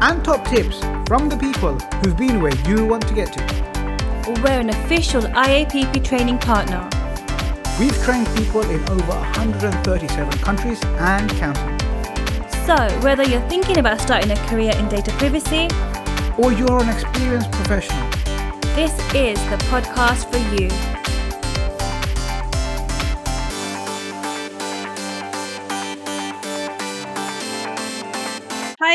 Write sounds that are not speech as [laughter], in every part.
and top tips from the people who've been where you want to get to. We're an official IAPP training partner. We've trained people in over 137 countries and counting. So, whether you're thinking about starting a career in data privacy or you're an experienced professional, this is the podcast for you.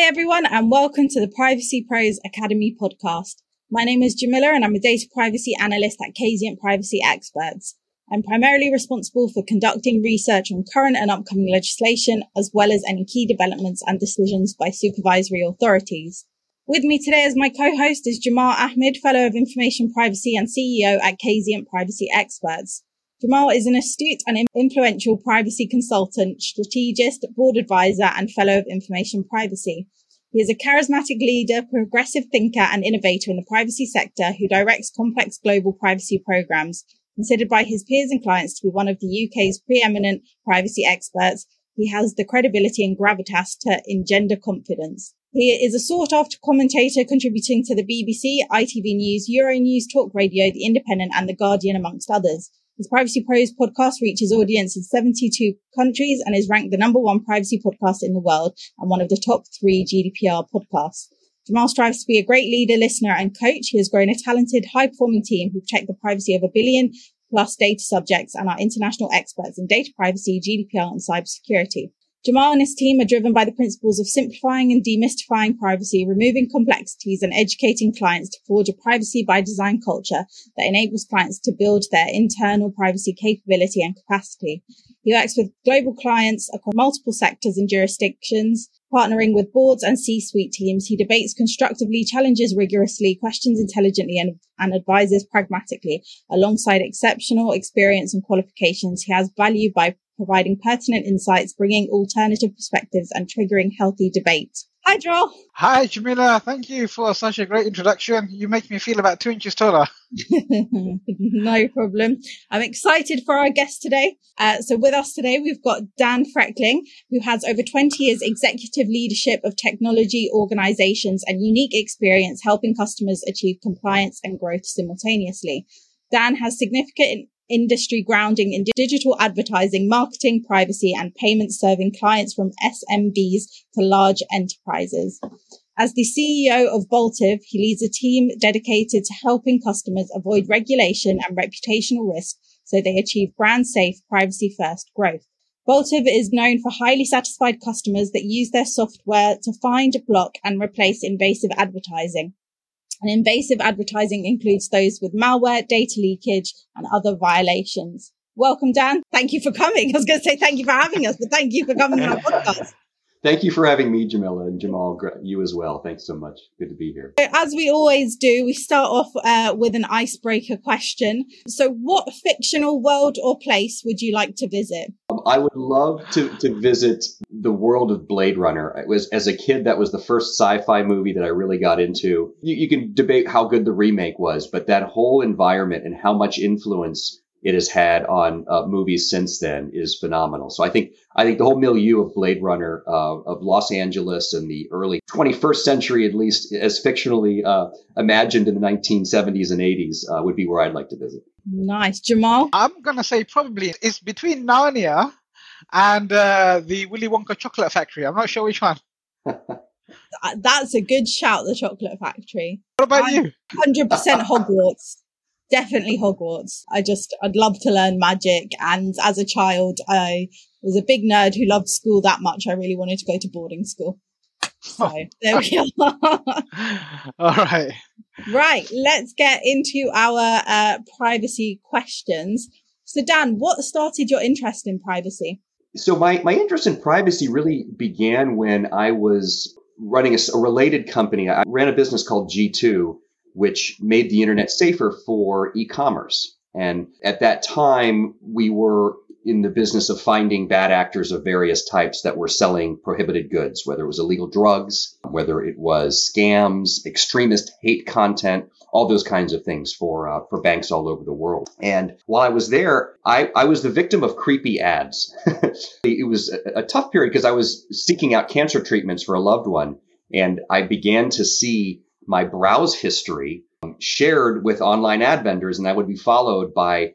Everyone, and welcome to the Privacy Pros Academy podcast. My name is Jamila, and I'm a data privacy analyst at Kazient Privacy Experts. I'm primarily responsible for conducting research on current and upcoming legislation, as well as any key developments and decisions by supervisory authorities. With me today as my co-host is Jamal Ahmed, Fellow of Information Privacy and CEO at Kazient Privacy Experts. Jamal is an astute and influential privacy consultant, strategist, board advisor, and fellow of information privacy. He is a charismatic leader, progressive thinker, and innovator in the privacy sector who directs complex global privacy programs, considered by his peers and clients to be one of the UK's preeminent privacy experts. He has the credibility and gravitas to engender confidence. He is a sought after commentator contributing to the BBC, ITV News, Euronews, Talk Radio, The Independent, and The Guardian, amongst others. His Privacy Pros podcast reaches audience in 72 countries and is ranked the number one privacy podcast in the world and one of the top three GDPR podcasts. Jamal strives to be a great leader, listener, and coach. He has grown a talented, high performing team who protect the privacy of a billion plus data subjects and are international experts in data privacy, GDPR, and cybersecurity. Jamal and his team are driven by the principles of simplifying and demystifying privacy, removing complexities and educating clients to forge a privacy by design culture that enables clients to build their internal privacy capability and capacity. He works with global clients across multiple sectors and jurisdictions, partnering with boards and C-suite teams. He debates constructively, challenges rigorously, questions intelligently, and, and advises pragmatically. Alongside exceptional experience and qualifications, he has value by providing pertinent insights, bringing alternative perspectives and triggering healthy debate. Hi, Joel. Hi, Jamila. Thank you for such a great introduction. You make me feel about two inches taller. [laughs] [laughs] no problem. I'm excited for our guest today. Uh, so with us today, we've got Dan Frechtling, who has over 20 years executive leadership of technology organizations and unique experience helping customers achieve compliance and growth simultaneously. Dan has significant industry grounding in digital advertising, marketing, privacy, and payments serving clients from SMBs to large enterprises. As the CEO of Boltive, he leads a team dedicated to helping customers avoid regulation and reputational risk so they achieve brand safe, privacy first growth. Boltive is known for highly satisfied customers that use their software to find, block, and replace invasive advertising. And invasive advertising includes those with malware, data leakage, and other violations. Welcome, Dan. Thank you for coming. [laughs] I was going to say thank you for having us, but thank you for coming on our podcast. [laughs] Thank you for having me, Jamila and Jamal. You as well. Thanks so much. Good to be here. As we always do, we start off uh, with an icebreaker question. So, what fictional world or place would you like to visit? I would love to, to visit the world of Blade Runner. It was as a kid that was the first sci-fi movie that I really got into. You, you can debate how good the remake was, but that whole environment and how much influence it has had on uh, movies since then is phenomenal. So I think I think the whole milieu of Blade Runner uh, of Los Angeles in the early 21st century, at least as fictionally uh, imagined in the 1970s and 80s, uh, would be where I'd like to visit. Nice, Jamal. I'm gonna say probably it's between Narnia and uh, the Willy Wonka chocolate factory. I'm not sure which one. [laughs] That's a good shout, the chocolate factory. What about I'm you? 100% [laughs] Hogwarts definitely Hogwarts. I just, I'd love to learn magic. And as a child, I was a big nerd who loved school that much. I really wanted to go to boarding school. So [laughs] there we are. [laughs] All right. Right. Let's get into our uh, privacy questions. So, Dan, what started your interest in privacy? So, my, my interest in privacy really began when I was running a, a related company. I ran a business called G2 which made the internet safer for e-commerce. And at that time, we were in the business of finding bad actors of various types that were selling prohibited goods, whether it was illegal drugs, whether it was scams, extremist hate content, all those kinds of things for uh, for banks all over the world. And while I was there, I, I was the victim of creepy ads. [laughs] it was a, a tough period because I was seeking out cancer treatments for a loved one, and I began to see my browse history shared with online ad vendors, and that would be followed by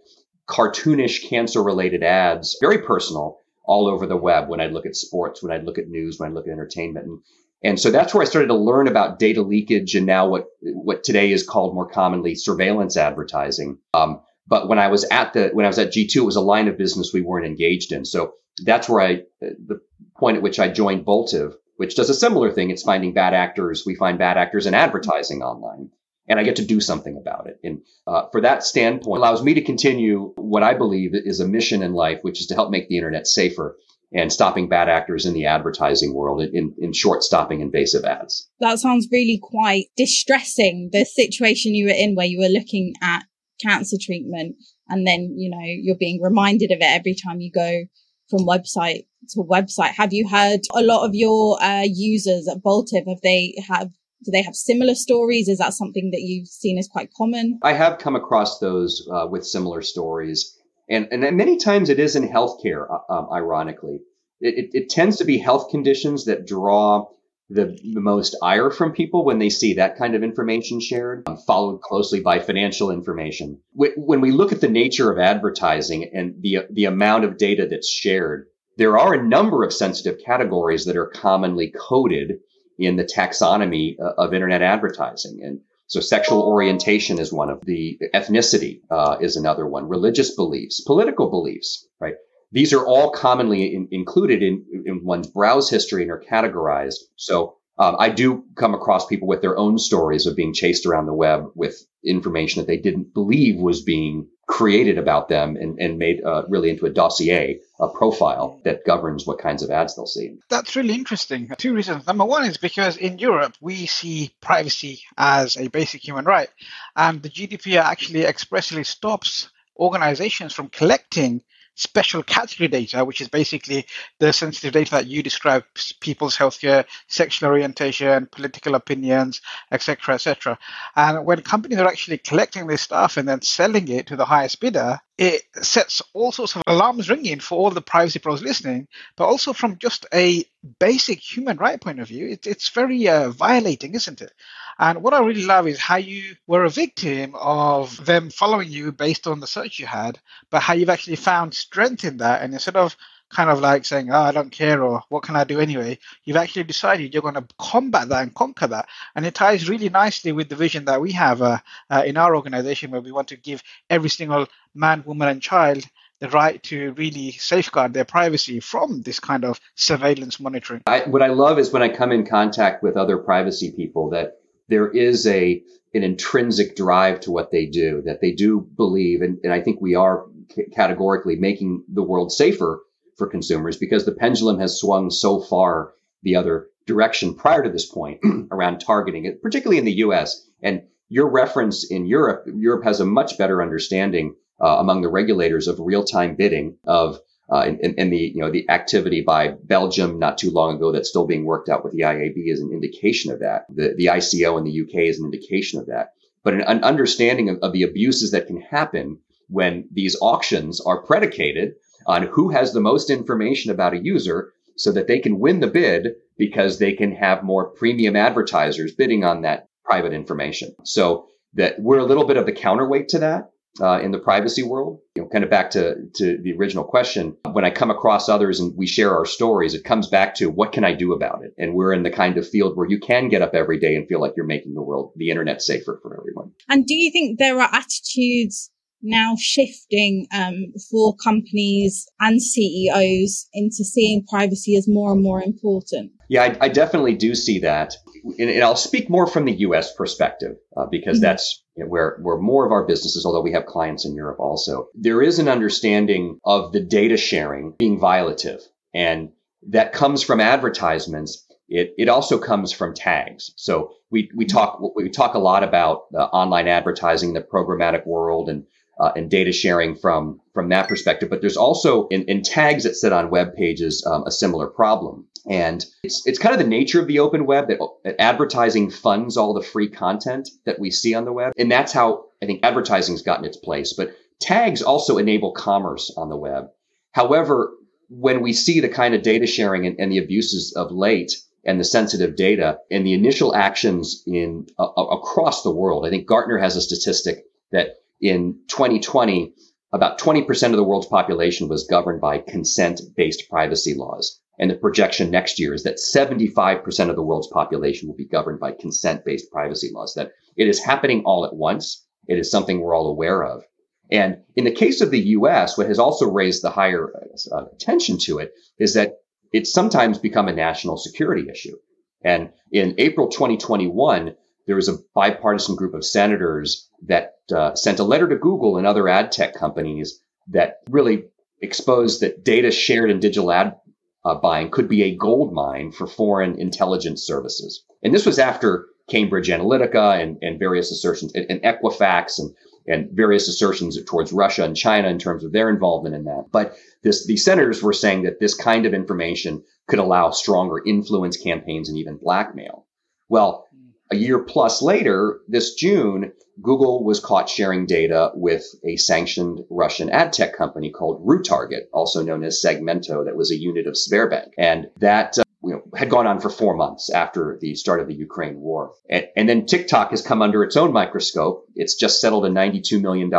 cartoonish cancer related ads, very personal, all over the web when I'd look at sports, when I'd look at news, when I'd look at entertainment. And, and so that's where I started to learn about data leakage and now what, what today is called more commonly surveillance advertising. Um, but when I was at the, when I was at G2, it was a line of business we weren't engaged in. So that's where I, the point at which I joined Boltive, which does a similar thing. It's finding bad actors. We find bad actors in advertising online and I get to do something about it. And uh, for that standpoint, allows me to continue what I believe is a mission in life, which is to help make the internet safer and stopping bad actors in the advertising world in, in short stopping invasive ads. That sounds really quite distressing. The situation you were in where you were looking at cancer treatment and then, you know, you're being reminded of it every time you go from website to website. Have you heard a lot of your uh, users at Boltive? Have they have do they have similar stories? Is that something that you've seen as quite common? I have come across those uh, with similar stories. And, and many times it is in healthcare, uh, um, ironically. It, it, it, tends to be health conditions that draw the, the most ire from people when they see that kind of information shared, um, followed closely by financial information. When we look at the nature of advertising and the, the amount of data that's shared, there are a number of sensitive categories that are commonly coded in the taxonomy uh, of internet advertising. And so sexual orientation is one of the ethnicity uh, is another one, religious beliefs, political beliefs, right? These are all commonly in, included in, in one's browse history and are categorized. So um, I do come across people with their own stories of being chased around the web with information that they didn't believe was being created about them and, and made uh, really into a dossier, a profile that governs what kinds of ads they'll see. That's really interesting. Two reasons. Number one is because in Europe, we see privacy as a basic human right, and the GDPR actually expressly stops organizations from collecting special category data, which is basically the sensitive data that you describe people's healthcare, sexual orientation, political opinions, etc., etc. And when companies are actually collecting this stuff and then selling it to the highest bidder, it sets all sorts of alarms ringing for all the privacy pros listening, but also from just a basic human right point of view, it, it's very uh, violating, isn't it? And what I really love is how you were a victim of them following you based on the search you had, but how you've actually found strength in that. And instead of kind of like saying, oh, I don't care or what can I do anyway, you've actually decided you're going to combat that and conquer that. And it ties really nicely with the vision that we have uh, uh, in our organization where we want to give every single man, woman, and child the right to really safeguard their privacy from this kind of surveillance monitoring. I, what I love is when I come in contact with other privacy people that there is a an intrinsic drive to what they do that they do believe and, and i think we are c- categorically making the world safer for consumers because the pendulum has swung so far the other direction prior to this point [clears throat] around targeting it particularly in the us and your reference in europe europe has a much better understanding uh, among the regulators of real-time bidding of uh, and, and, the you know the activity by Belgium not too long ago that's still being worked out with the IAB is an indication of that. The the ICO in the UK is an indication of that. But an, an understanding of, of the abuses that can happen when these auctions are predicated on who has the most information about a user so that they can win the bid because they can have more premium advertisers bidding on that private information. So that we're a little bit of the counterweight to that uh, in the privacy world. You know, kind of back to, to the original question, when I come across others and we share our stories, it comes back to what can I do about it? And we're in the kind of field where you can get up every day and feel like you're making the world, the internet safer for everyone. And do you think there are attitudes now shifting um, for companies and CEOs into seeing privacy as more and more important? Yeah, I, I definitely do see that. And, and, I'll speak more from the US perspective uh, because mm-hmm. that's where, where more of our businesses, although we have clients in Europe also, there is an understanding of the data sharing being violative. And that comes from advertisements it, it also comes from tags. So we, we talk we talk a lot about uh, online advertising, the programmatic world, and uh, and data sharing from from that perspective. But there's also in, in tags that sit on web pages um, a similar problem, and it's it's kind of the nature of the open web that, that advertising funds all the free content that we see on the web, and that's how I think advertising's gotten its place. But tags also enable commerce on the web. However, when we see the kind of data sharing and, and the abuses of late and the sensitive data and the initial actions in uh, across the world. I think Gartner has a statistic that in 2020, about 20% of the world's population was governed by consent-based privacy laws. And the projection next year is that 75% of the world's population will be governed by consent-based privacy laws. That it is happening all at once. It is something we're all aware of. And in the case of the US, what has also raised the higher uh, attention to it is that it's sometimes become a national security issue. And in April 2021, there was a bipartisan group of senators that uh, sent a letter to Google and other ad tech companies that really exposed that data shared in digital ad uh, buying could be a gold mine for foreign intelligence services. And this was after Cambridge Analytica and, and various assertions, and, and Equifax and and various assertions towards Russia and China in terms of their involvement in that. But this, the senators were saying that this kind of information could allow stronger influence campaigns and even blackmail. Well, a year plus later, this June, Google was caught sharing data with a sanctioned Russian ad tech company called RuTarget, also known as Segmento, that was a unit of Sberbank. And that uh, you know, had gone on for four months after the start of the Ukraine war. And, and, then TikTok has come under its own microscope. It's just settled a $92 million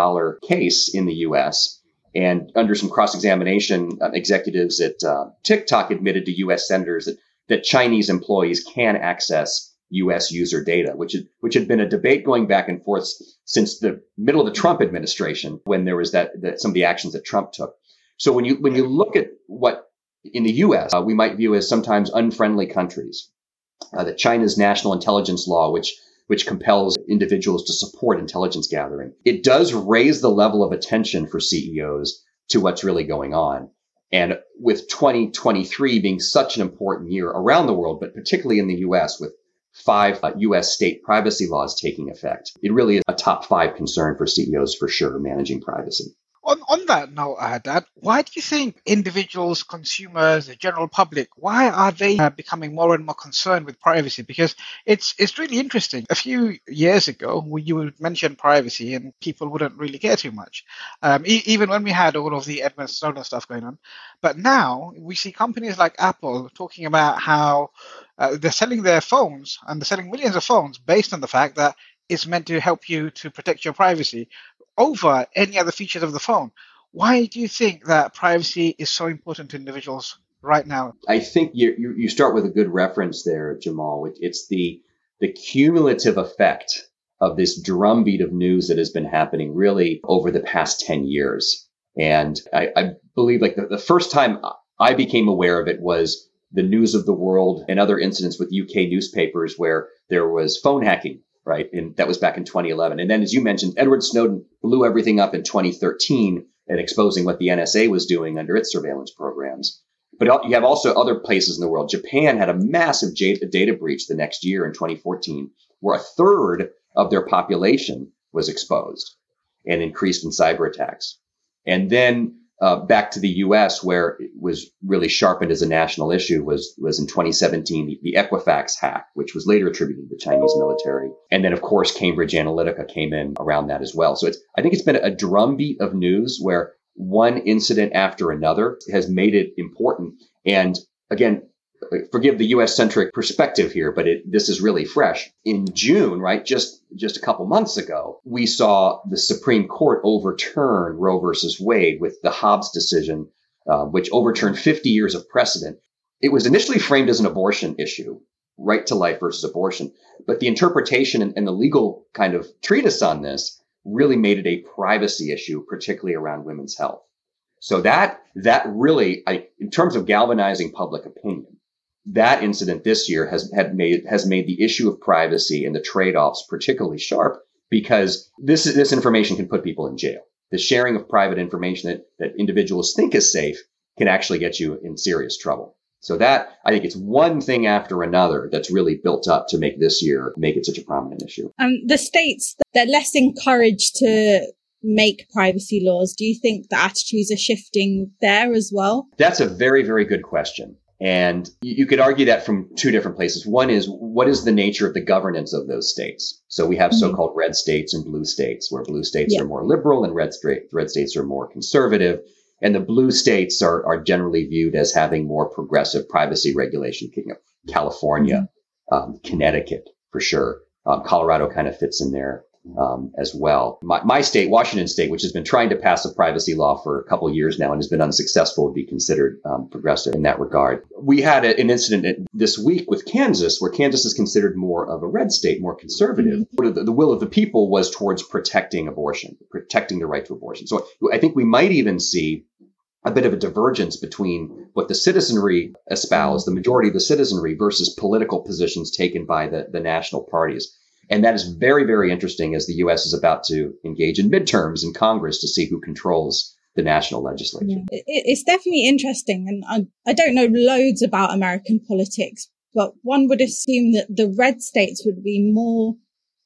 case in the US. And under some cross examination, uh, executives at uh, TikTok admitted to US senators that, that Chinese employees can access US user data, which, had, which had been a debate going back and forth since the middle of the Trump administration when there was that, that some of the actions that Trump took. So when you when you look at what in the US, uh, we might view as sometimes unfriendly countries. Uh, that China's national intelligence law, which which compels individuals to support intelligence gathering, it does raise the level of attention for CEOs to what's really going on. And with 2023 being such an important year around the world, but particularly in the US, with five uh, US state privacy laws taking effect, it really is a top five concern for CEOs for sure, managing privacy. On, on that note, Dad, why do you think individuals, consumers, the general public, why are they uh, becoming more and more concerned with privacy? Because it's it's really interesting. A few years ago, you would mention privacy and people wouldn't really care too much, um, e- even when we had all of the Edward Snowden stuff going on. But now we see companies like Apple talking about how uh, they're selling their phones and they're selling millions of phones based on the fact that it's meant to help you to protect your privacy over any other features of the phone. Why do you think that privacy is so important to individuals right now? I think you, you, you start with a good reference there, Jamal. It's the, the cumulative effect of this drumbeat of news that has been happening really over the past 10 years. And I, I believe like the, the first time I became aware of it was the news of the world and other incidents with UK newspapers where there was phone hacking right? And that was back in 2011. And then, as you mentioned, Edward Snowden blew everything up in 2013 and exposing what the NSA was doing under its surveillance programs. But you have also other places in the world. Japan had a massive data breach the next year in 2014, where a third of their population was exposed and increased in cyber attacks. And then uh, back to the U.S., where it was really sharpened as a national issue, was was in 2017 the, the, Equifax hack, which was later attributed to the Chinese military, and then of course Cambridge Analytica came in around that as well. So it's I think it's been a drumbeat of news where one incident after another has made it important. And again, forgive the U.S. centric perspective here, but it, this is really fresh. In June, right, just just a couple months ago, we saw the Supreme Court overturn Roe versus Wade with the Dobbs decision, uh, which overturned 50 years of precedent. It was initially framed as an abortion issue, right to life versus abortion, but the interpretation and, and the legal kind of treatise on this really made it a privacy issue, particularly around women's health. So that that really, I, in terms of galvanizing public opinion, that incident this year has had made has made the issue of privacy and the trade-offs particularly sharp because this this information can put people in jail. The sharing of private information that, that individuals think is safe can actually get you in serious trouble. So that I think it's one thing after another that's really built up to make this year make it such a prominent issue. Um, the states they're less encouraged to make privacy laws. Do you think the attitudes are shifting there as well? That's a very very good question. And you could argue that from two different places. One is what is the nature of the governance of those states? So we have mm-hmm. so-called red states and blue states, where blue states yeah. are more liberal and red, red states are more conservative. And the blue states are, are generally viewed as having more progressive privacy regulation. You California, mm-hmm. um, Connecticut, for sure. Um, Colorado kind of fits in there um, as well. My, my, state, Washington State, which has been trying to pass a privacy law for a couple of years now and has been unsuccessful, would be considered um, progressive in that regard. We had a, an incident this week with Kansas, where Kansas is considered more of a red state, more conservative. Mm-hmm. The, the will of the people was towards protecting abortion, protecting the right to abortion. So I think we might even see a bit of a divergence between what the citizenry espouse, the majority of the citizenry, versus political positions taken by the, the national parties. And that is very, very interesting as the U.S. is about to engage in midterms in Congress to see who controls the national legislature. Yeah. It's definitely interesting. And I, I don't know loads about American politics, but one would assume that the red states would be more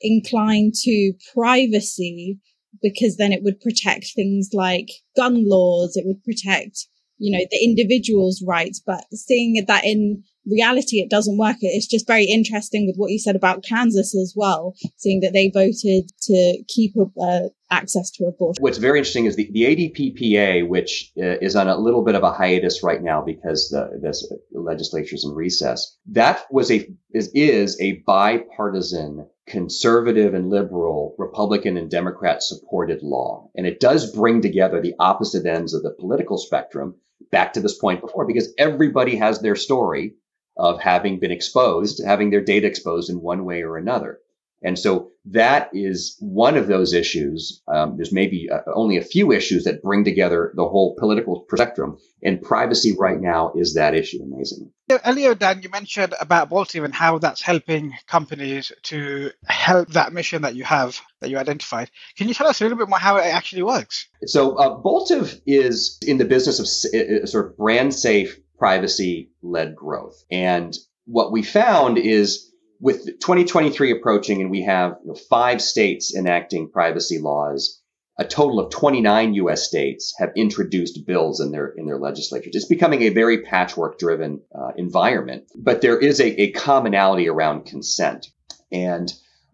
inclined to privacy because then it would protect things like gun laws. It would protect, you know, the individual's rights. But seeing that in reality it doesn't work. It's just very interesting with what you said about Kansas as well, seeing that they voted to keep uh, access to abortion. What's very interesting is the, the ADPPA, which uh, is on a little bit of a hiatus right now because the this legislature's in recess. That was a is, is a bipartisan conservative and liberal, Republican and Democrat supported law. And it does bring together the opposite ends of the political spectrum back to this point before because everybody has their story of having been exposed, having their data exposed in one way or another. And so that is one of those issues. Um, there's maybe uh, only a few issues that bring together the whole political spectrum, and privacy right now is that issue, amazingly. Earlier, Dan, you mentioned about Boltive and how that's helping companies to help that mission that you have, that you identified. Can you tell us a little bit more how it actually works? So, uh, Boltive is in the business of uh, sort of brand safe privacy led growth. And what we found is with 2023 approaching and we have you know, five states enacting privacy laws, a total of 29 US states have introduced bills in their in their legislatures. It's becoming a very patchwork driven uh, environment, but there is a, a commonality around consent. And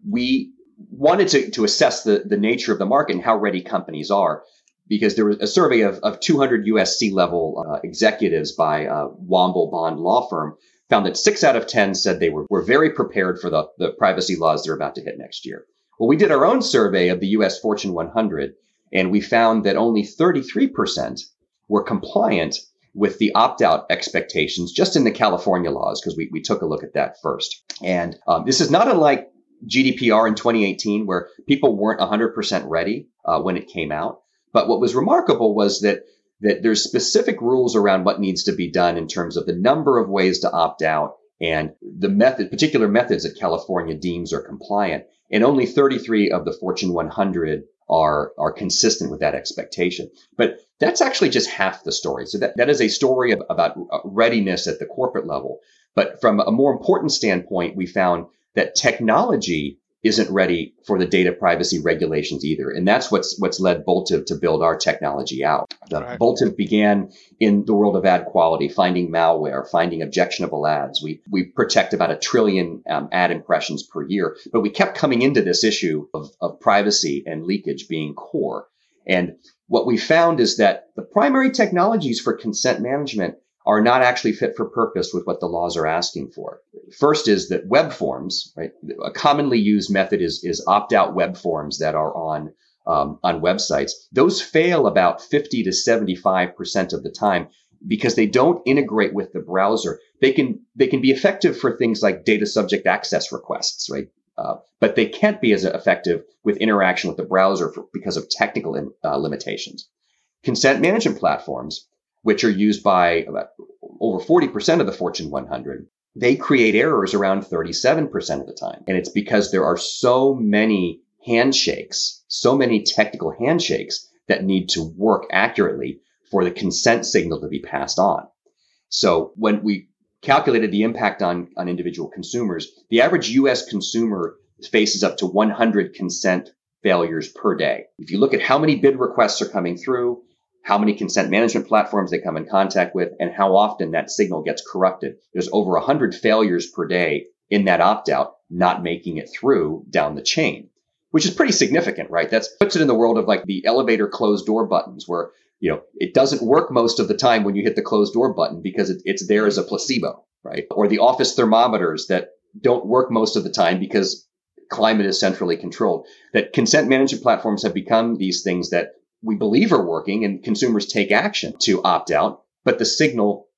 we wanted to, to assess the, the nature of the market and how ready companies are because there was a survey of, of 200 US C-level uh, executives by uh, Womble Bond law firm found that six out of 10 said they were, were very prepared for the, the privacy laws they're about to hit next year. Well, we did our own survey of the US Fortune 100, and we found that only 33% were compliant with the opt-out expectations just in the California laws, because we, we took a look at that first. And um, this is not unlike GDPR in 2018, where people weren't 100% ready uh, when it came out. But what was remarkable was that that there's specific rules around what needs to be done in terms of the number of ways to opt out and the method, particular methods that California deems are compliant. And only 33 of the Fortune 100 are, are consistent with that expectation. But that's actually just half the story. So that, that is a story of, about readiness at the corporate level. But from a more important standpoint, we found that technology isn't ready for the data privacy regulations either. And that's what's what's led Boltive to build our technology out. Right. Boltiv began in the world of ad quality, finding malware, finding objectionable ads. We we protect about a trillion um, ad impressions per year, but we kept coming into this issue of, of privacy and leakage being core. And what we found is that the primary technologies for consent management are not actually fit for purpose with what the laws are asking for. First is that web forms, right? A commonly used method is, is opt-out web forms that are on um, on websites. Those fail about 50 to 75% of the time because they don't integrate with the browser. They can they can be effective for things like data subject access requests, right? Uh, but they can't be as effective with interaction with the browser for, because of technical uh, limitations. Consent management platforms which are used by over 40% of the Fortune 100, they create errors around 37% of the time. And it's because there are so many handshakes, so many technical handshakes that need to work accurately for the consent signal to be passed on. So when we calculated the impact on, on individual consumers. The average US consumer faces up to 100 consent failures per day. If you look at how many bid requests are coming through, how many consent management platforms they come in contact with, and how often that signal gets corrupted, there's over 100 failures per day in that opt out, not making it through down the chain, which is pretty significant, right? That puts it in the world of like the elevator closed door buttons where you know, it doesn't work most of the time when you hit the closed door button because it, it's there as a placebo, right? Or the office thermometers that don't work most of the time because climate is centrally controlled. That consent management platforms have become these things that we believe are working and consumers take action to opt out, but the signal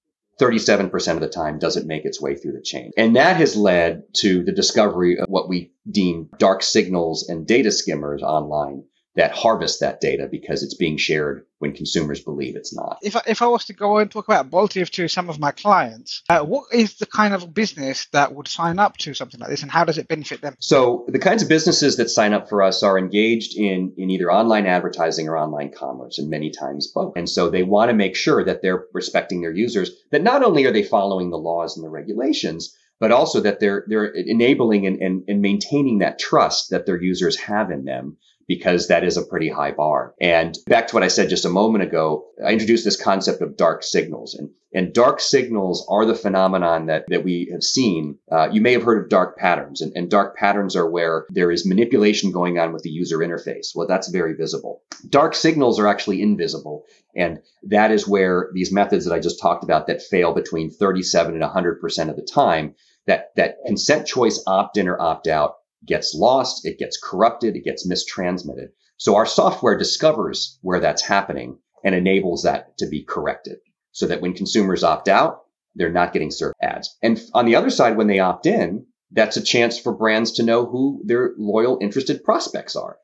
37% of the time doesn't make its way through the chain. And that has led to the discovery of what we deem dark signals and data skimmers online that harvest that data because it's being shared when consumers believe it's not. If I, if I was to go and talk about Boltive to some of my clients, uh, what is the kind of business that would sign up to something like this and how does it benefit them? So the kinds of businesses that sign up for us are engaged in, in either online advertising or online commerce and many times both. And so they want to make sure that they're respecting their users, that not only are they following the laws and the regulations, but also that they're they're enabling and, and, and maintaining that trust that their users have in them because that is a pretty high bar. And back to what I said just a moment ago, I introduced this concept of dark signals. And, and dark signals are the phenomenon that, that we have seen. Uh, you may have heard of dark patterns, and, and dark patterns are where there is manipulation going on with the user interface. Well, that's very visible. Dark signals are actually invisible. And that is where these methods that I just talked about that fail between 37 and 100% of the time, that, that consent choice opt in or opt out gets lost, it gets corrupted, it gets mistransmitted. So our software discovers where that's happening and enables that to be corrected so that when consumers opt out, they're not getting served ads. And on the other side, when they opt in, that's a chance for brands to know who their loyal, interested prospects are.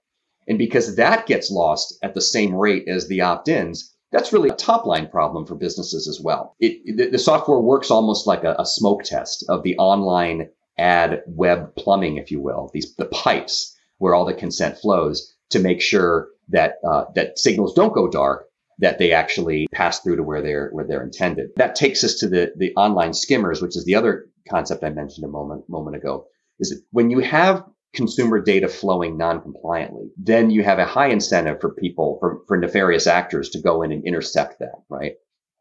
And because that gets lost at the same rate as the opt ins, that's really a top line problem for businesses as well. It, the, the, software works almost like a, a smoke test of the online ad web plumbing, if you will, these the pipes where all the consent flows to make sure that uh, that signals don't go dark, that they actually pass through to where they're where they're intended. That takes us to the the online skimmers, which is the other concept I mentioned a moment moment ago. Is that when you have consumer data flowing non-compliantly, then you have a high incentive for people for, for nefarious actors to go in and intercept that, right?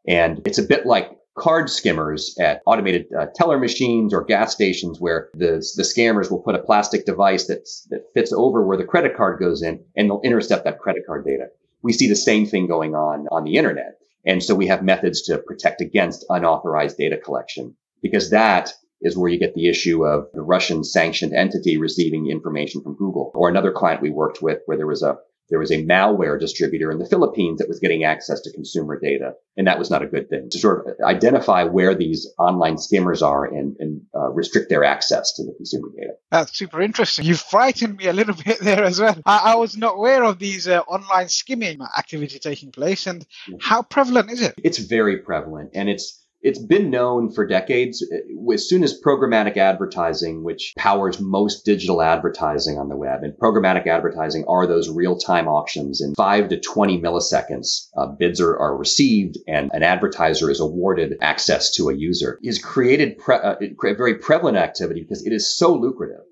And it's a bit like card skimmers at automated uh, teller machines or gas stations where the, the scammers will put a plastic device that's, that fits over where the credit card goes in and they'll intercept that credit card data. We see the same thing going on on the internet. And so we have methods to protect against unauthorized data collection because that is where you get the issue of the Russian sanctioned entity receiving information from Google or another client we worked with where there was a there was a malware distributor in the Philippines that was getting access to consumer data. And that was not a good thing to sort of identify where these online skimmers are and, and uh, restrict their access to the consumer data. That's super interesting. You frightened me a little [laughs] bit there as well. I, I was not aware of these uh, online skimming activity taking place. And how prevalent is it? It's very prevalent. And it's, it's been known for decades. As soon as programmatic advertising, which powers most digital advertising on the web, and programmatic advertising are those real-time auctions in five to 20 milliseconds, uh, bids are, are received and an advertiser is awarded access to a user, is created pre- uh, a very prevalent activity because it is so lucrative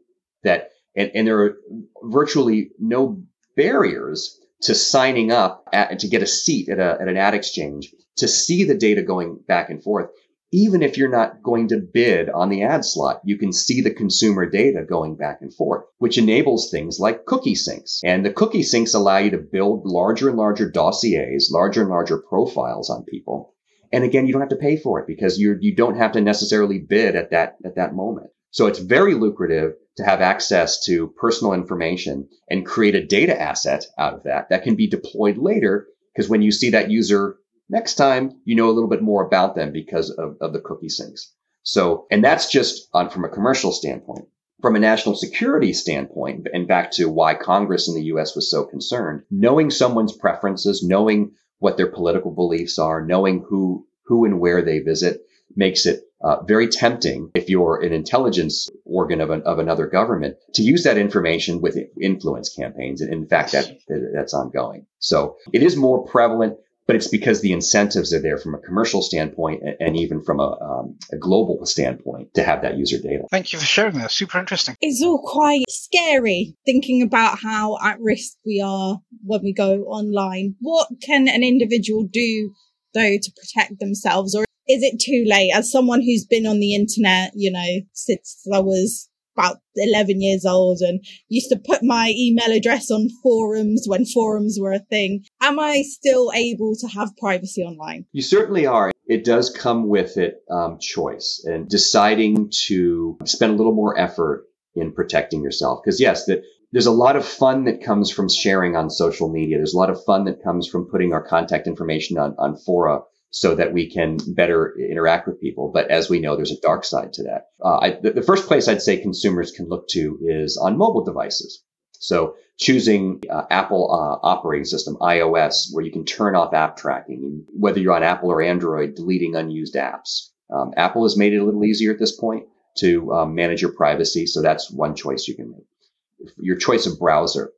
that, and, and there are virtually no barriers to signing up at, to get a seat at, a, at an ad exchange to see the data going back and forth. Even if you're not going to bid on the ad slot, you can see the consumer data going back and forth, which enables things like cookie syncs. And the cookie syncs allow you to build larger and larger dossiers, larger and larger profiles on people. And again, you don't have to pay for it because you you don't have to necessarily bid at that at that moment. So it's very lucrative to have access to personal information and create a data asset out of that that can be deployed later because when you see that user Next time, you know a little bit more about them because of, of the cookie syncs. So, and that's just on from a commercial standpoint. From a national security standpoint, and back to why Congress in the US was so concerned, knowing someone's preferences, knowing what their political beliefs are, knowing who, who and where they visit makes it uh, very tempting if you're an intelligence organ of, an, of another government to use that information with influence campaigns. And in fact, that, that's ongoing. So it is more prevalent but it's because the incentives are there from a commercial standpoint and even from a, um, a, global standpoint to have that user data. Thank you for sharing that. Super interesting. It's all quite scary thinking about how at risk we are when we go online. What can an individual do though to protect themselves or is it too late as someone who's been on the internet, you know, since I was about 11 years old and used to put my email address on forums when forums were a thing. Am I still able to have privacy online? You certainly are. It does come with it um, choice and deciding to spend a little more effort in protecting yourself. Because yes, that there's a lot of fun that comes from sharing on social media. There's a lot of fun that comes from putting our contact information on, on fora so that we can better interact with people. But as we know, there's a dark side to that. Uh, I, the, the, first place I'd say consumers can look to is on mobile devices. So choosing uh, Apple uh, operating system, iOS, where you can turn off app tracking, whether you're on Apple or Android, deleting unused apps. Um, Apple has made it a little easier at this point to um, manage your privacy. So that's one choice you can make. Your choice of browser,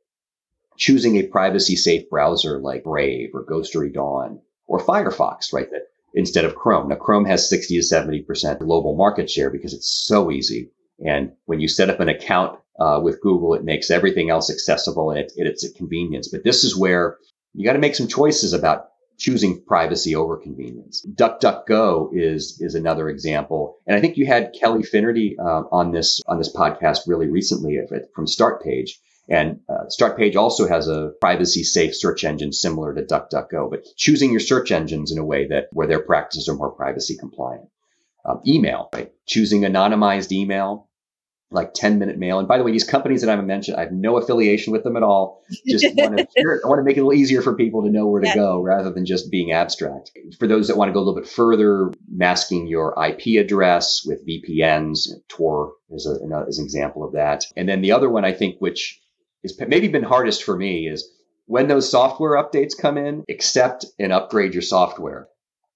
choosing a privacy safe browser like Brave or Ghostery Dawn or Firefox, right? That instead of Chrome. Now, Chrome has 60 to 70% global market share because it's so easy. And when you set up an account uh, with Google, it makes everything else accessible and it, it, it's a convenience. But this is where you got to make some choices about choosing privacy over convenience. DuckDuckGo is is another example, and I think you had Kelly Finnerty uh, on this on this podcast really recently from StartPage, and uh, StartPage also has a privacy safe search engine similar to DuckDuckGo, but choosing your search engines in a way that where their practices are more privacy compliant. Um, email, right? Choosing anonymized email, like 10 minute mail. And by the way, these companies that I've mentioned, I have no affiliation with them at all. Just [laughs] want to, I want to make it a little easier for people to know where to yeah. go rather than just being abstract. For those that want to go a little bit further, masking your IP address with VPNs, Tor is, a, is an example of that. And then the other one I think, which is maybe been hardest for me is when those software updates come in, accept and upgrade your software.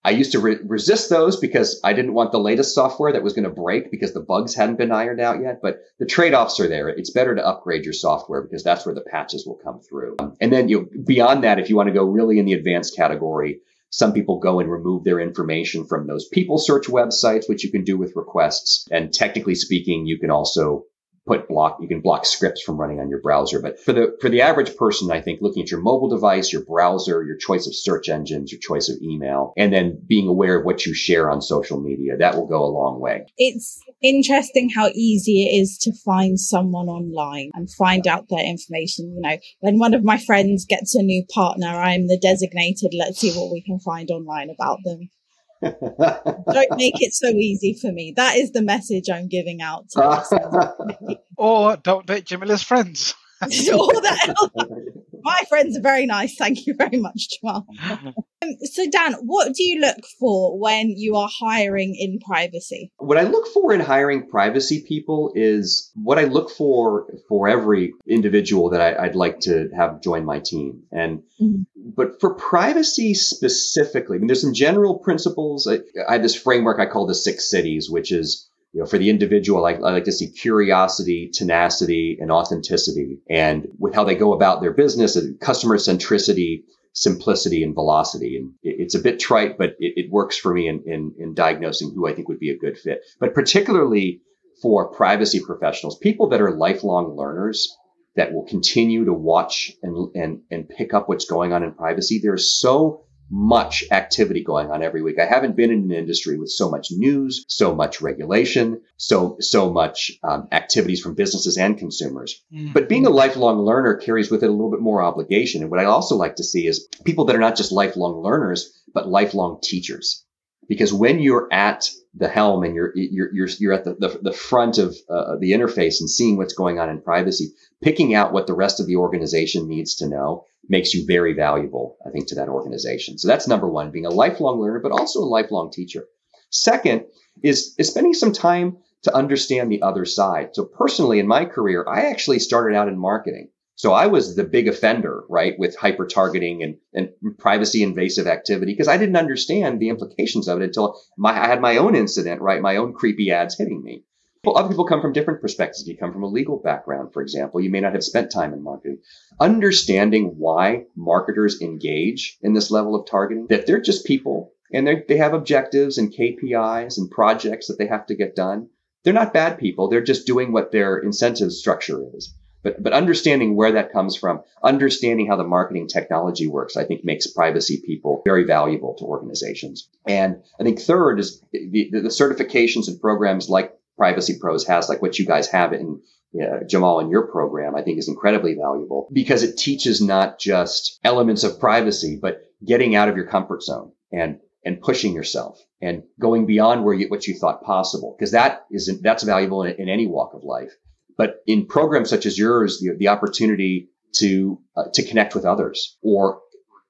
I used to re- resist those because I didn't want the latest software that was going to break because the bugs hadn't been ironed out yet. But the trade-offs are there. It's better to upgrade your software because that's where the patches will come through. And then you beyond that, if you want to go really in the advanced category, some people go and remove their information from those people search websites, which you can do with requests. And technically speaking, you can also put block you can block scripts from running on your browser but for the for the average person i think looking at your mobile device your browser your choice of search engines your choice of email and then being aware of what you share on social media that will go a long way. It's interesting how easy it is to find someone online and find out their information. You know when one of my friends gets a new partner i'm the designated let's see what we can find online about them don't make it so easy for me. That is the message I'm giving out. [laughs] or don't date Jamila's friends. [laughs] [laughs] my friends are very nice. Thank you very much, Jamal. [laughs] Um, so, Dan, what do you look for when you are hiring in privacy? What I look for in hiring privacy people is what I look for for every individual that I, would like to have join my team. And mm-hmm. but for privacy specifically, I mean, there's some general principles. I, I have this framework I call the six cities, which is you know, for the individual, I, I, like to see curiosity, tenacity, and authenticity. And with how they go about their business, uh, customer centricity, simplicity, and velocity. And it, it's a bit trite, but it, it works for me in, in, in diagnosing who I think would be a good fit. But particularly for privacy professionals, people that are lifelong learners that will continue to watch and, and, and pick up what's going on in privacy. There's so much activity going on every week. I haven't been in an industry with so much news, so much regulation, so so much um, activities from businesses and consumers. Mm-hmm. But being a lifelong learner carries with it a little bit more obligation. And what I also like to see is people that are not just lifelong learners, but lifelong teachers. Because when you're at the helm and you're you're you're, you're at the, the, the front of uh, the interface and seeing what's going on in privacy, picking out what the rest of the organization needs to know makes you very valuable, I think, to that organization. So that's number one, being a lifelong learner, but also a lifelong teacher. Second is, is spending some time to understand the other side. So personally, in my career, I actually started out in marketing. So I was the big offender, right, with hyper targeting and, and privacy invasive activity because I didn't understand the implications of it until my, I had my own incident, right, my own creepy ads hitting me. Other people come from different perspectives. If you come from a legal background, for example, you may not have spent time in marketing. Understanding why marketers engage in this level of targeting, that they're just people and they have objectives and KPIs and projects that they have to get done. They're not bad people. They're just doing what their incentive structure is. But, but understanding where that comes from, understanding how the marketing technology works, I think makes privacy people very valuable to organizations. And I think third is the, the certifications and programs like Privacy Pros has, like what you guys have in Jamal in your program, I think is incredibly valuable because it teaches not just elements of privacy, but getting out of your comfort zone and and pushing yourself and going beyond where you, what you thought possible because that isn't that's valuable in, in, any walk of life. But in programs such as yours the, the opportunity to uh, to connect with others or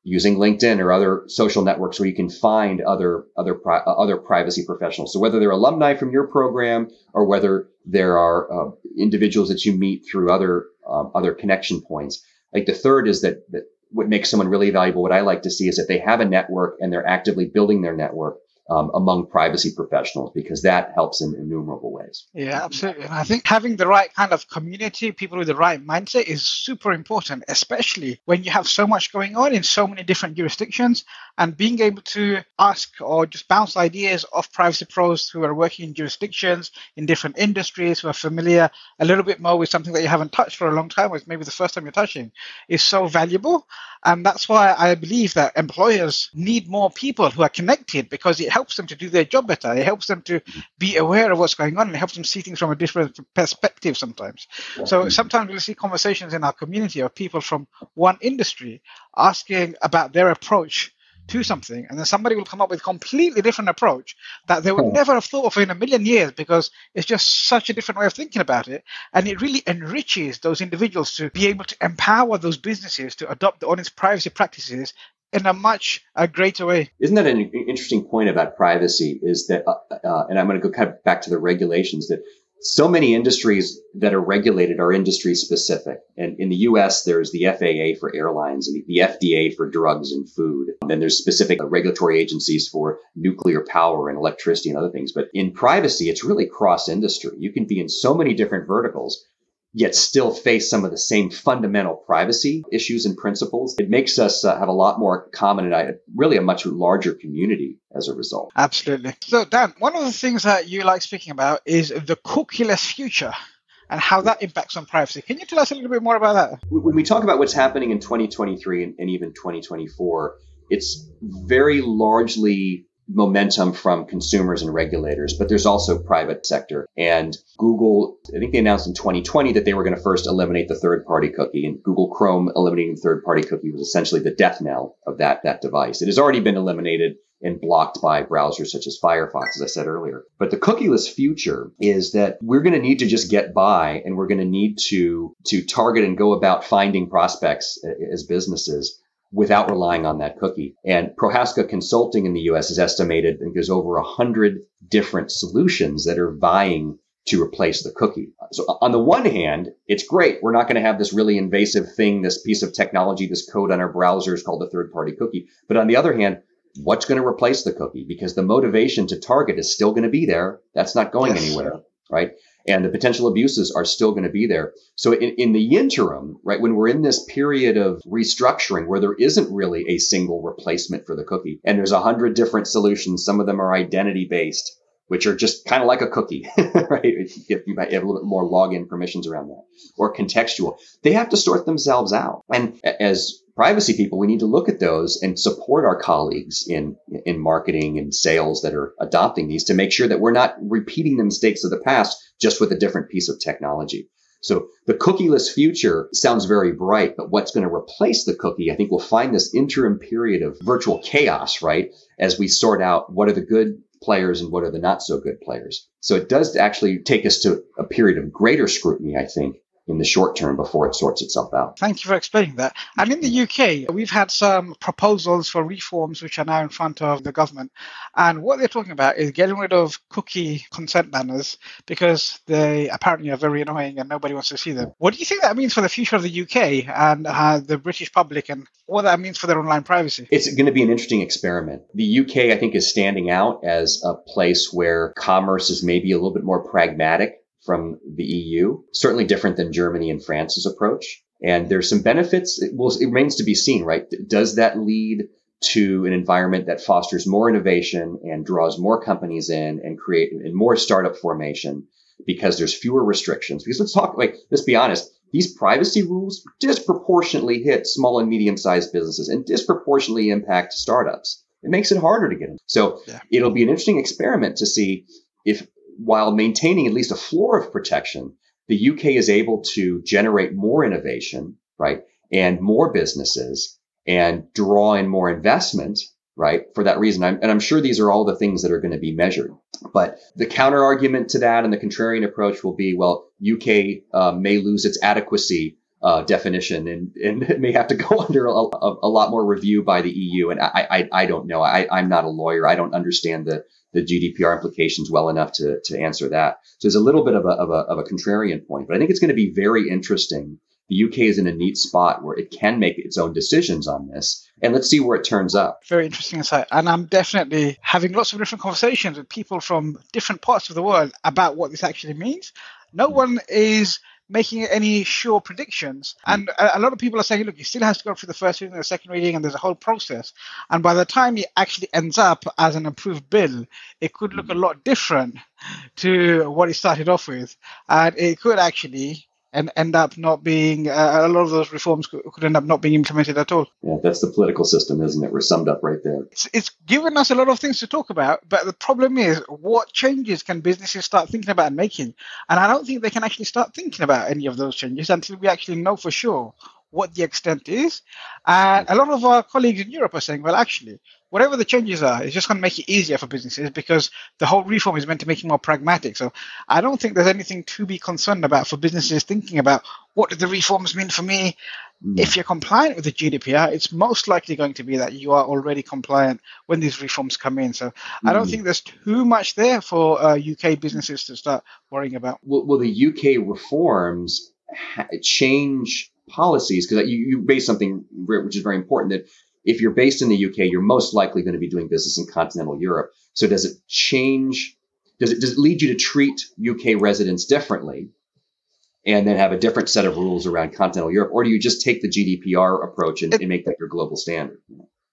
using linkedin or other social networks where you can find other other pri- uh, other privacy professionals. So whether they're alumni from your program or whether there are uh, individuals that you meet through other um, other connection points like the third is that, that what makes someone really valuable, what I like to see is that they have a network and they're actively building their network um, among privacy professionals because that helps in innumerable ways. Yeah, absolutely. And I think having the right kind of community, people with the right mindset is super important, especially when you have so much going on in so many different jurisdictions and being able to ask or just bounce ideas off privacy pros who are working in jurisdictions in different industries who are familiar a little bit more with something that you haven't touched for a long time, or maybe the first time you're touching, is so valuable. And that's why I believe that employers need more people who are connected because it helps them to do their job better. It helps them to be aware of what's going on and it helps them see things from a different perspective sometimes. So sometimes we'll see conversations in our community of people from one industry asking about their approach to something, and then somebody will come up with a completely different approach that they would hmm. never have thought of in a million years because it's just such a different way of thinking about it. And it really enriches those individuals to be able to empower those businesses to adopt the honest privacy practices in a much a greater way. Isn't that an interesting point about privacy? Is that, uh, uh, and I'm going to go kind of back to the regulations that so many industries that are regulated are industry specific. And in the US, there's the FAA for airlines and the FDA for drugs and food. And then there's specific regulatory agencies for nuclear power and electricity and other things. But in privacy, it's really cross industry. You can be in so many different verticals yet still face some of the same fundamental privacy issues and principles. It makes us uh, have a lot more common and really a much larger community as a result. Absolutely. So, Dan, one of the things that you like speaking about is the cookieless future and how that impacts on privacy. Can you tell us a little bit more about that? When we talk about what's happening in 2023 and, and even 2024, it's very largely momentum from consumers and regulators, but there's also private sector. And Google, I think they announced in 2020 that they were going to first eliminate the third party cookie. And Google Chrome eliminating third party cookie was essentially the death knell of that, that device. It has already been eliminated and blocked by browsers such as Firefox, as I said earlier. But the cookieless future is that we're going to need to just get by and we're going to need to, to target and go about finding prospects as businesses without relying on that cookie. And Prohaska Consulting in the US is estimated that there's over a hundred different solutions that are vying to replace the cookie. So on the one hand, it's great. We're not going to have this really invasive thing, this piece of technology, this code on our browsers called a third party cookie. But on the other hand, what's going to replace the cookie? Because the motivation to target is still going to be there. That's not going yes. anywhere, right? And the potential abuses are still going to be there. So in, in the interim, right, when we're in this period of restructuring where there isn't really a single replacement for the cookie and there's a hundred different solutions, some of them are identity based, which are just kind of like a cookie, [laughs] right? If you might have a little bit more login permissions around that or contextual, they have to sort themselves out. And as privacy people, we need to look at those and support our colleagues in, in marketing and sales that are adopting these to make sure that we're not repeating the mistakes of the past just with a different piece of technology. So the cookieless future sounds very bright, but what's going to replace the cookie, I think we'll find this interim period of virtual chaos, right? As we sort out what are the good players and what are the not so good players. So it does actually take us to a period of greater scrutiny, I think, in the short term before it sorts itself out. Thank you for explaining that. And in the UK, we've had some proposals for reforms which are now in front of the government. And what they're talking about is getting rid of cookie consent banners because they apparently are very annoying and nobody wants to see them. What do you think that means for the future of the UK and uh, the British public and what that means for their online privacy? It's going to be an interesting experiment. The UK, I think, is standing out as a place where commerce is maybe a little bit more pragmatic from the EU. Certainly different than Germany and France's approach. And there's some benefits. It, will, it remains to be seen, right? Does that lead to an environment that fosters more innovation and draws more companies in and create and more startup formation because there's fewer restrictions. Because let's talk, like, let's be honest, these privacy rules disproportionately hit small and medium sized businesses and disproportionately impact startups. It makes it harder to get them. So yeah. it'll be an interesting experiment to see if, while maintaining at least a floor of protection, the UK is able to generate more innovation, right? And more businesses and draw in more investment, right? For that reason. I'm, and I'm sure these are all the things that are going to be measured. But the counter argument to that and the contrarian approach will be, well, UK uh, may lose its adequacy uh, definition and, and it may have to go [laughs] under a, a, a, lot more review by the EU. And I, I, I don't know. I, I'm not a lawyer. I don't understand the, the GDPR implications well enough to, to answer that. So there's a little bit of a, of a, of a contrarian point, but I think it's going to be very interesting the UK is in a neat spot where it can make its own decisions on this. And let's see where it turns up. Very interesting insight. And I'm definitely having lots of different conversations with people from different parts of the world about what this actually means. No one is making any sure predictions. Hmm. And a, lot of people are saying, look, it still has to go through the first reading and the second reading, and there's a whole process. And by the time it actually ends up as an approved bill, it could look hmm. a lot different to what it started off with. And it could actually and end up not being uh, a lot of those reforms could, could, end up not being implemented at all. Yeah, that's the political system, isn't it? We're summed up right there. It's, it's given us a lot of things to talk about, but the problem is, what changes can businesses start thinking about and making? And I don't think they can actually start thinking about any of those changes until we actually know for sure what the extent is. And a lot of our colleagues in Europe are saying, well, actually, whatever the changes are, it's just going to make it easier for businesses because the whole reform is meant to make it more pragmatic. So I don't think there's anything to be concerned about for businesses thinking about what do the reforms mean for me. Mm. If you're compliant with the GDPR, it's most likely going to be that you are already compliant when these reforms come in. So mm. I don't mm. think there's too much there for uh, UK businesses to start worrying about. Will, will the UK reforms ha- change policies? Because you, you base something which is very important that if you're based in the UK, you're most likely going to be doing business in continental Europe. So does it change? Does it, does it lead you to treat UK residents differently and then have a different set of rules around continental Europe? Or do you just take the GDPR approach and, and make that your global standard?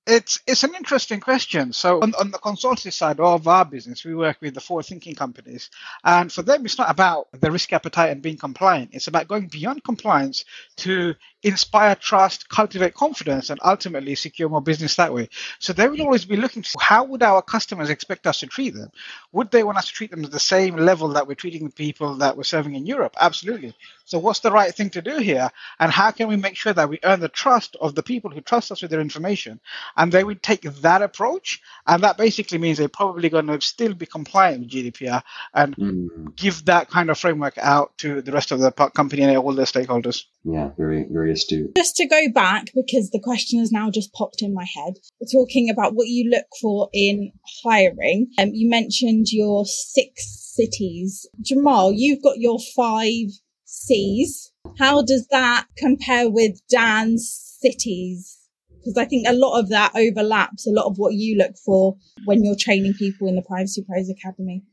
It's it's an interesting question. So on, on the consultancy side of our business, we work with the forward thinking companies, and for them, it's not about the risk appetite and being compliant. It's about going beyond compliance to inspire trust, cultivate confidence, and ultimately secure more business that way. So they will always be looking for how would our customers expect us to treat them? Would they want us to treat them at the same level that we're treating the people that we're serving in Europe? Absolutely. So what's the right thing to do here? And how can we make sure that we earn the trust of the people who trust us with their information? And they would take that approach. And that basically means they're probably going to still be compliant with GDPR and mm. give that kind of framework out to the rest of the company and all their stakeholders. Yeah, very, very astute. Just to go back, because the question has now just popped in my head, we're talking about what you look for in hiring. Um, you mentioned your six cities. Jamal, you've got your five C's. How does that compare with Dan's cities? Because I think a lot of that overlaps a lot of what you look for when you're training people in the Privacy Pros Academy.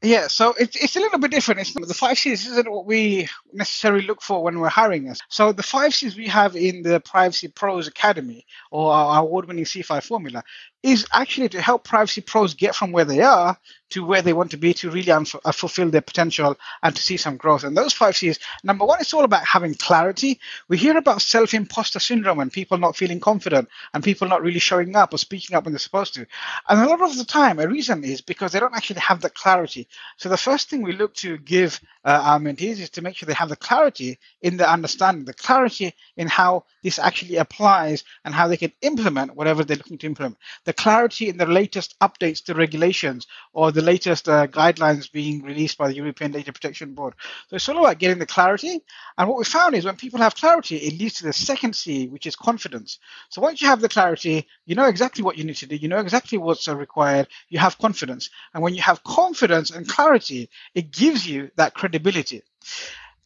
Yeah, so it's, it's a little bit different. It's, the five C's isn't what we necessarily look for when we're hiring us. So the five C's we have in the Privacy Pros Academy or our award-winning C5 formula is actually to help privacy pros get from where they are to where they want to be to really unf- uh, fulfill their potential and to see some growth. And those five C's, number one, it's all about having clarity. We hear about self imposter syndrome and people not feeling confident and people not really showing up or speaking up when they're supposed to. And a lot of the time, a reason is because they don't actually have the clarity. So the first thing we look to give uh, our mentees is to make sure they have the clarity in their understanding, the clarity in how this actually applies and how they can implement whatever they're looking to implement the clarity in the latest updates to regulations or the latest uh, guidelines being released by the European Data Protection Board. So it's all about getting the clarity. And what we found is when people have clarity, it leads to the second C, which is confidence. So once you have the clarity, you know exactly what you need to do, you know exactly what's uh, required, you have confidence. And when you have confidence and clarity, it gives you that credibility.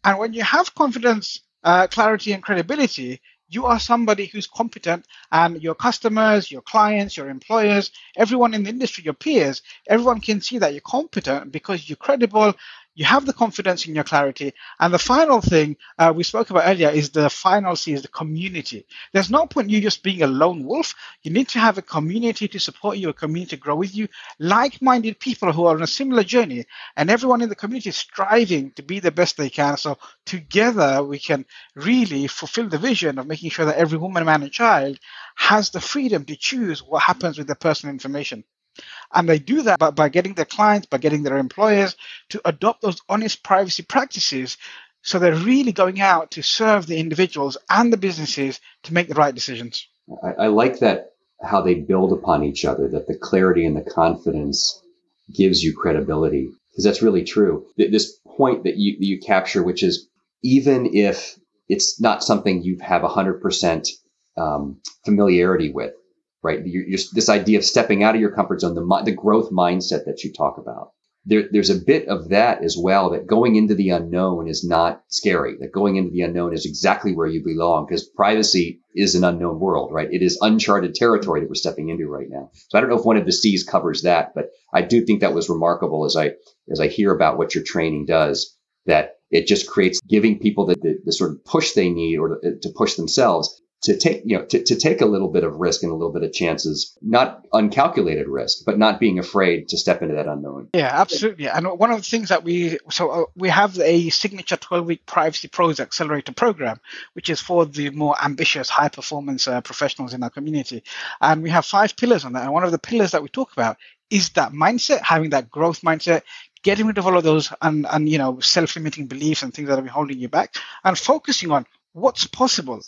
And when you have confidence, uh, clarity, and credibility, you are somebody who's competent and your customers, your clients, your employers, everyone in the industry, your peers, everyone can see that you're competent because you're credible, you have the confidence in your clarity. And the final thing uh, we spoke about earlier is the final C is the community. There's no point you just being a lone wolf. You need to have a community to support you, a community to grow with you, like-minded people who are on a similar journey, and everyone in the community is striving to be the best they can. So together we can really fulfill the vision of making sure that every woman, man, and child has the freedom to choose what happens with their personal information. And they do that by, by getting their clients, by getting their employers to adopt those honest privacy practices. So they're really going out to serve the individuals and the businesses to make the right decisions. I, I like that how they build upon each other, that the clarity and the confidence gives you credibility. Because that's really true. This point that you, you capture, which is even if it's not something you have 100% um, familiarity with, right? You're, you're, this idea of stepping out of your comfort zone, the, the growth mindset that you talk about. There, there's a bit of that as well that going into the unknown is not scary. That going into the unknown is exactly where you belong because privacy is an unknown world, right? It is uncharted territory that we're stepping into right now. So I don't know if one of the C's covers that, but I do think that was remarkable as I as I hear about what your training does. That it just creates giving people the, the, the sort of push they need or to, to push themselves to take you know to, to take a little bit of risk and a little bit of chances not uncalculated risk but not being afraid to step into that unknown. Yeah absolutely. And one of the things that we so uh, we have a signature 12 week privacy pros accelerator program which is for the more ambitious high performance uh, professionals in our community. And we have five pillars on that. And one of the pillars that we talk about is that mindset having that growth mindset getting rid of all of those and, and you know self-limiting beliefs and things that have been holding you back and focusing on what's possible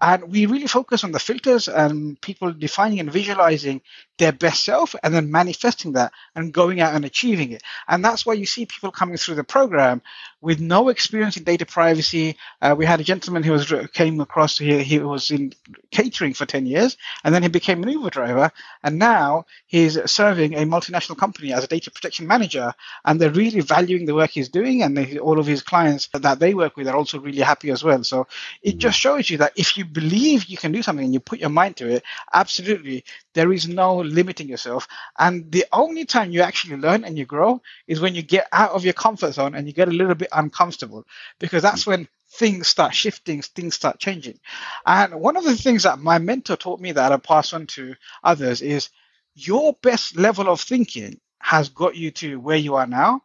and we really focus on the filters and people defining and visualizing their best self and then manifesting that and going out and achieving it. And that's why you see people coming through the program with no experience in data privacy. Uh, we had a gentleman who was came across here. He was in catering for 10 years and then he became an Uber driver. And now he's serving a multinational company as a data protection manager. And they're really valuing the work he's doing. And they, all of his clients that they work with are also really happy as well. So it mm-hmm. just shows you that if you believe you can do something and you put your mind to it, absolutely, there is no limiting yourself. And the only time you actually learn and you grow is when you get out of your comfort zone and you get a little bit uncomfortable, because that's when things start shifting, things start changing. And one of the things that my mentor taught me that I pass on to others is your best level of thinking has got you to where you are now.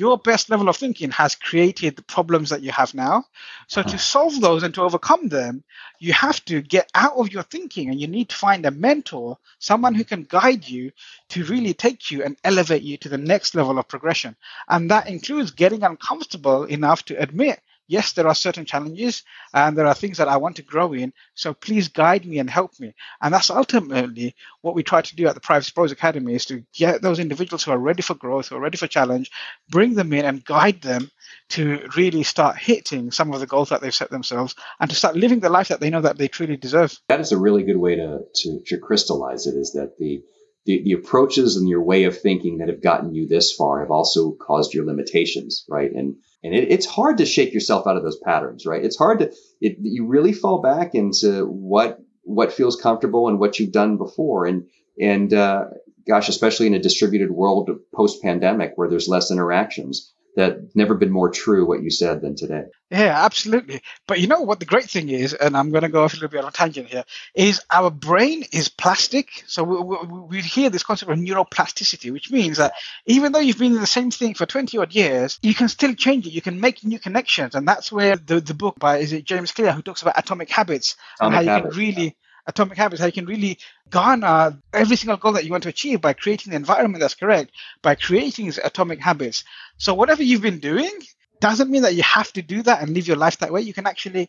Your best level of thinking has created the problems that you have now. So to uh-huh. solve those and to overcome them, you have to get out of your thinking and you need to find a mentor, someone who can guide you to really take you and elevate you to the next level of progression. And that includes getting uncomfortable enough to admit yes, there are certain challenges and there are things that I want to grow in. So please guide me and help me. And that's ultimately what we try to do at the Privacy Pros Academy is to get those individuals who are ready for growth, who are ready for challenge, bring them in and guide them to really start hitting some of the goals that they've set themselves and to start living the life that they know that they truly deserve. That is a really good way to, to, to crystallize it is that the the, the approaches and your way of thinking that have gotten you this far have also caused your limitations, right? And and it, it's hard to shake yourself out of those patterns, right? It's hard to it, you really fall back into what what feels comfortable and what you've done before, and and uh, gosh, especially in a distributed world post pandemic where there's less interactions, that never been more true what you said than today. Yeah, absolutely. But you know what the great thing is, and I'm going to go off a little bit on a tangent here, is our brain is plastic. So we, we, we hear this concept of neuroplasticity, which means that even though you've been in the same thing for 20 odd years, you can still change it. You can make new connections. And that's where the, the book by, is it James Clear, who talks about atomic habits atomic and how habits. you can really atomic habits, how you can really garner every single goal that you want to achieve by creating the environment that's correct, by creating these atomic habits. So whatever you've been doing doesn't mean that you have to do that and live your life that way. You can actually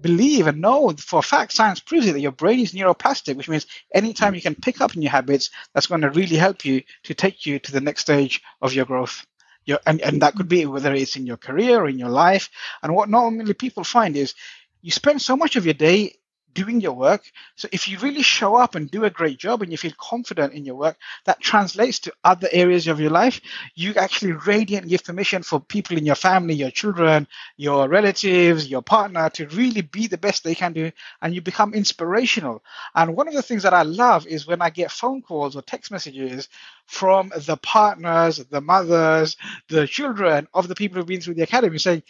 believe and know for a fact, science proves it, that your brain is neuroplastic, which means anytime you can pick up new habits, that's going to really help you to take you to the next stage of your growth. Your, and, and that could be whether it's in your career or in your life. And what normally people find is you spend so much of your day doing your work. So if you really show up and do a great job and you feel confident in your work, that translates to other areas of your life. You actually radiate and give permission for people in your family, your children, your relatives, your partner to really be the best they can do and you become inspirational. And one of the things that I love is when I get phone calls or text messages from the partners, the mothers, the children of the people who've been through the academy saying,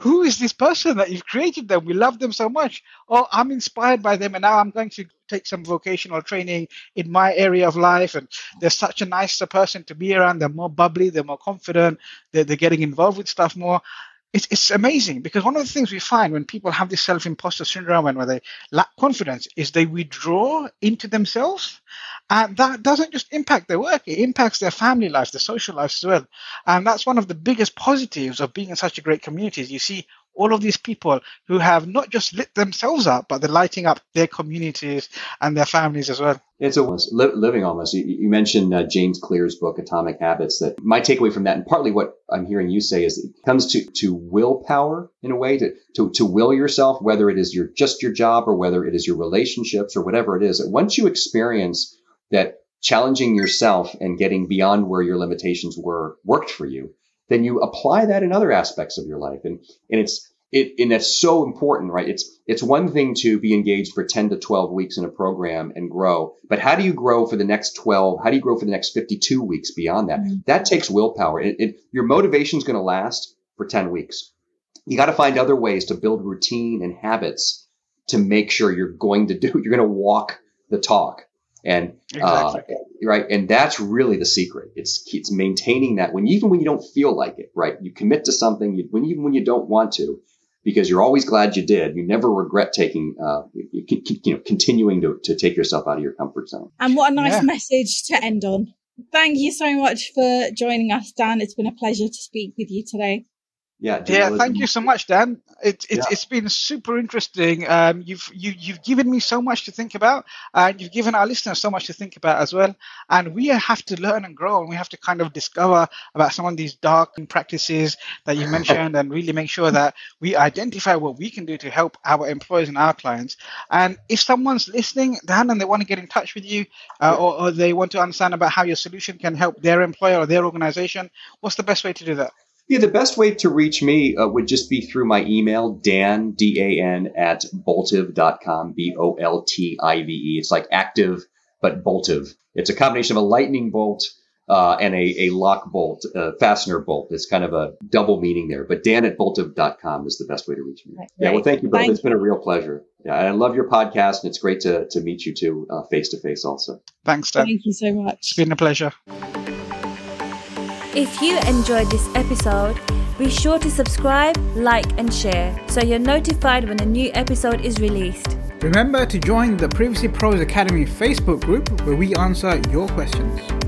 who is this person that you've created them? We love them so much. Oh, I'm inspired by them, and now I'm going to take some vocational training in my area of life. And they're such a nicer person to be around. They're more bubbly, they're more confident, they're, they're getting involved with stuff more it's, it's amazing because one of the things we find when people have this self-imposter syndrome and where they lack confidence is they withdraw into themselves and that doesn't just impact their work it impacts their family life their social life as well and that's one of the biggest positives of being in such a great community is you see all of these people who have not just lit themselves up, but they're lighting up their communities and their families as well. It's almost li- living almost. You, you mentioned uh, James Clear's book, Atomic Habits. That my takeaway from that, and partly what I'm hearing you say, is it comes to to willpower in a way to to to will yourself, whether it is your just your job or whether it is your relationships or whatever it is. Once you experience that challenging yourself and getting beyond where your limitations were worked for you, then you apply that in other aspects of your life. And, and it's, it, and that's so important, right? It's, it's one thing to be engaged for 10 to 12 weeks in a program and grow, but how do you grow for the next 12? How do you grow for the next 52 weeks beyond that? Mm-hmm. That takes willpower. It, it, your motivation is going to last for 10 weeks. You got to find other ways to build routine and habits to make sure you're going to do, [laughs] you're going to walk the talk. And uh, exactly. uh, right, and that's really the secret. It's it's maintaining that when even when you don't feel like it, right? You commit to something, you, when even when you don't want to, because you're always glad you did. You never regret taking, uh, you, you know, continuing to, to take yourself out of your comfort zone. And what a nice yeah. message to end on. Thank you so much for joining us, Dan. It's been a pleasure to speak with you today. Yeah, yeah. Thank you so much, Dan. It, it, yeah. It's been super interesting. Um, you've you, you've given me so much to think about, and you've given our listeners so much to think about as well. And we have to learn and grow, and we have to kind of discover about some of these dark practices that you mentioned, and really make sure that we identify what we can do to help our employers and our clients. And if someone's listening, Dan, and they want to get in touch with you, uh, or, or they want to understand about how your solution can help their employer or their organization, what's the best way to do that? Yeah, the best way to reach me uh, would just be through my email, Dan, D A N, at boltive.com, B O L T I V E. It's like active, but boltive. It's a combination of a lightning bolt uh, and a, a lock bolt, uh, fastener bolt. It's kind of a double meaning there. But Dan at boltive.com is the best way to reach me. Right. Yeah, well, thank you, both. It's been a real pleasure. Yeah, and I love your podcast, and it's great to, to meet you too face to face also. Thanks, Dan. Thank you so much. It's been a pleasure. If you enjoyed this episode, be sure to subscribe, like, and share so you're notified when a new episode is released. Remember to join the Privacy Pros Academy Facebook group where we answer your questions.